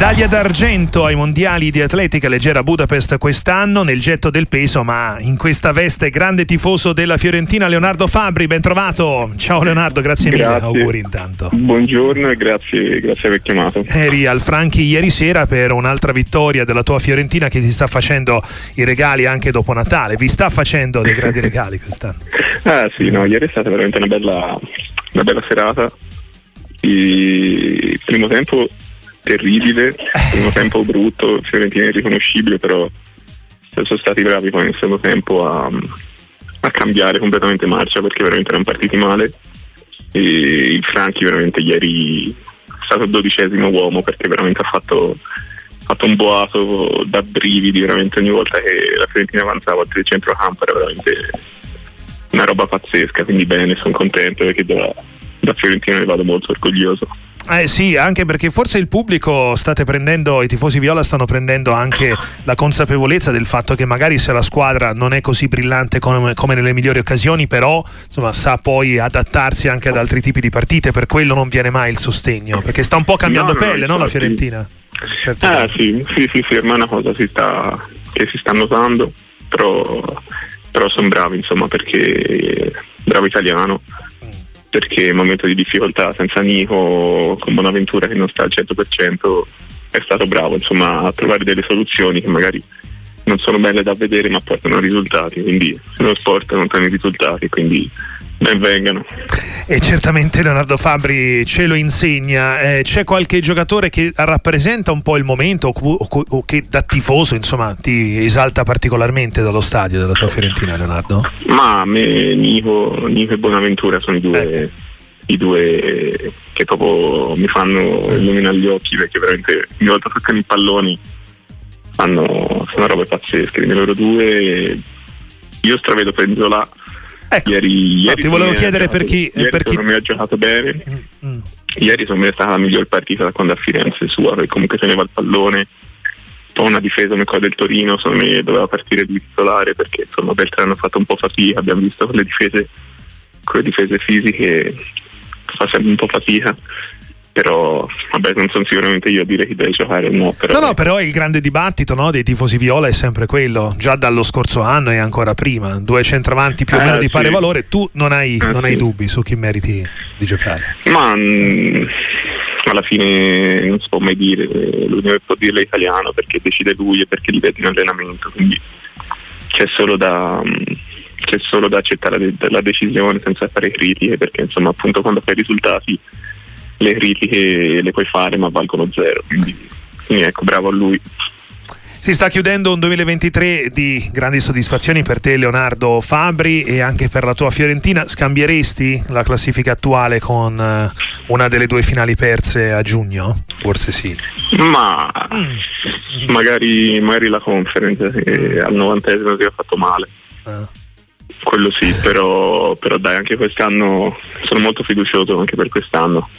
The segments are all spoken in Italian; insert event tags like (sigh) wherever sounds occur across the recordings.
Medaglia d'argento ai mondiali di atletica leggera Budapest quest'anno nel getto del peso, ma in questa veste grande tifoso della Fiorentina Leonardo Fabri, ben trovato. Ciao Leonardo, grazie, grazie. mille, auguri intanto. Buongiorno e grazie, grazie per aver chiamato. Eri al Franchi ieri sera per un'altra vittoria della tua Fiorentina che ti sta facendo i regali anche dopo Natale, vi sta facendo dei grandi regali quest'anno. (laughs) Ah sì, no, ieri è stata veramente una bella, una bella serata. Il primo tempo terribile, (laughs) primo tempo brutto, Fiorentina irriconoscibile, però sono stati bravi poi nel secondo tempo a, a, cambiare completamente marcia perché veramente erano partiti male e il Franchi veramente ieri è stato il dodicesimo uomo perché veramente ha fatto, fatto un boato da brividi veramente ogni volta che la Fiorentina avanzava al centrocampo era veramente una roba pazzesca, quindi bene, sono contento perché da, da Fiorentina ne vado molto orgoglioso. Eh sì, anche perché forse il pubblico state prendendo, i tifosi viola stanno prendendo anche la consapevolezza del fatto che magari se la squadra non è così brillante come, come nelle migliori occasioni, però insomma, sa poi adattarsi anche ad altri tipi di partite, per quello non viene mai il sostegno, perché sta un po' cambiando no, pelle, no, no, la Fiorentina? Certo. Ah sì, sì, sì, sì, è una cosa si sta, che si sta notando, però, però sono bravi insomma perché bravo italiano perché in momento di difficoltà senza Nico, con Bonaventura che non sta al 100%, è stato bravo insomma, a trovare delle soluzioni che magari non sono belle da vedere ma portano risultati, quindi nello sport non fanno i risultati, quindi benvengano. E certamente Leonardo Fabri ce lo insegna. Eh, c'è qualche giocatore che rappresenta un po' il momento o, o, o, che da tifoso insomma ti esalta particolarmente dallo stadio della tua Fiorentina, Leonardo? Ma a me Nico, Nico e Bonaventura sono i due. Eh. I due che proprio mi fanno illuminare gli occhi perché veramente ogni volta toccano i palloni fanno, sono robe pazzesche. Quindi loro due io stravedo per Zola Ecco, ieri, no, ti volevo chiedere per chi, ieri per chi... non mi ha giocato bene. Mm, mm. Ieri secondo me è stata la miglior partita da quando a Firenze sua, che comunque teneva il pallone. Poi una difesa come quella del Torino, secondo me doveva partire di titolare perché insomma Beltrano ha fatto un po' fatica, abbiamo visto con le difese, con le difese fisiche fa sempre un po' fatica però vabbè non sono sicuramente io a dire chi deve giocare no però, no, no però il grande dibattito no, dei tifosi viola è sempre quello già dallo scorso anno e ancora prima due centravanti più o meno eh, di sì. pari valore tu non hai, eh, non sì. hai dubbi su chi meriti di giocare ma mh, mm, alla fine non si può mai dire l'unico che può dirlo è italiano perché decide lui e perché li vede in allenamento quindi c'è solo da mm, c'è solo da accettare la, la decisione senza fare critiche perché insomma appunto quando fai risultati le critiche le puoi fare ma valgono zero, quindi, quindi ecco, bravo a lui. Si sta chiudendo un 2023 di grandi soddisfazioni per te Leonardo Fabri e anche per la tua Fiorentina. Scambieresti la classifica attuale con eh, una delle due finali perse a giugno? Forse sì. Ma mm. magari, magari, la conference che al novantesimo si è fatto male. Ah. Quello sì, però, però dai, anche quest'anno sono molto fiducioso anche per quest'anno.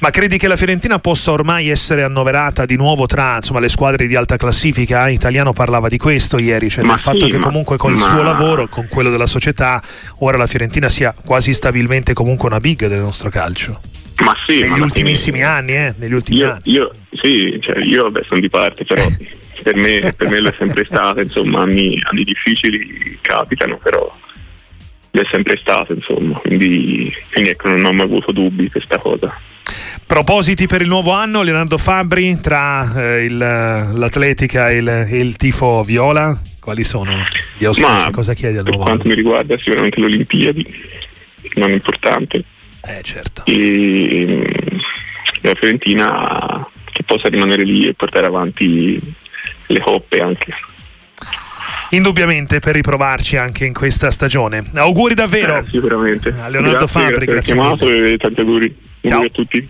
Ma credi che la Fiorentina possa ormai essere annoverata di nuovo tra insomma, le squadre di alta classifica? Eh? Italiano parlava di questo ieri, cioè ma del sì, fatto che ma, comunque con ma... il suo lavoro, con quello della società, ora la Fiorentina sia quasi stabilmente comunque una big del nostro calcio. Ma sì, negli ultimissimi fine... anni, eh? Negli ultimi io, anni. Io, sì, cioè, io vabbè, sono di parte, però (laughs) per me, per me lo è sempre stato, insomma, anni, anni difficili capitano, però è sempre stato, insomma, quindi, quindi ecco, non ho mai avuto dubbi su questa cosa. Propositi per il nuovo anno, Leonardo Fabri, tra eh, il, l'atletica e il, il, tifo viola, quali sono gli auspici? Cosa chiedi al nuovo anno? Per quanto mi riguarda sicuramente le Olimpiadi, non importante. Eh certo. E mm, la Fiorentina che possa rimanere lì e portare avanti le coppe anche. Indubbiamente per riprovarci anche in questa stagione. Auguri davvero. Eh, sicuramente. A Leonardo grazie, Fabri, grazie, grazie, grazie e tanti auguri. Ciao. auguri a tutti.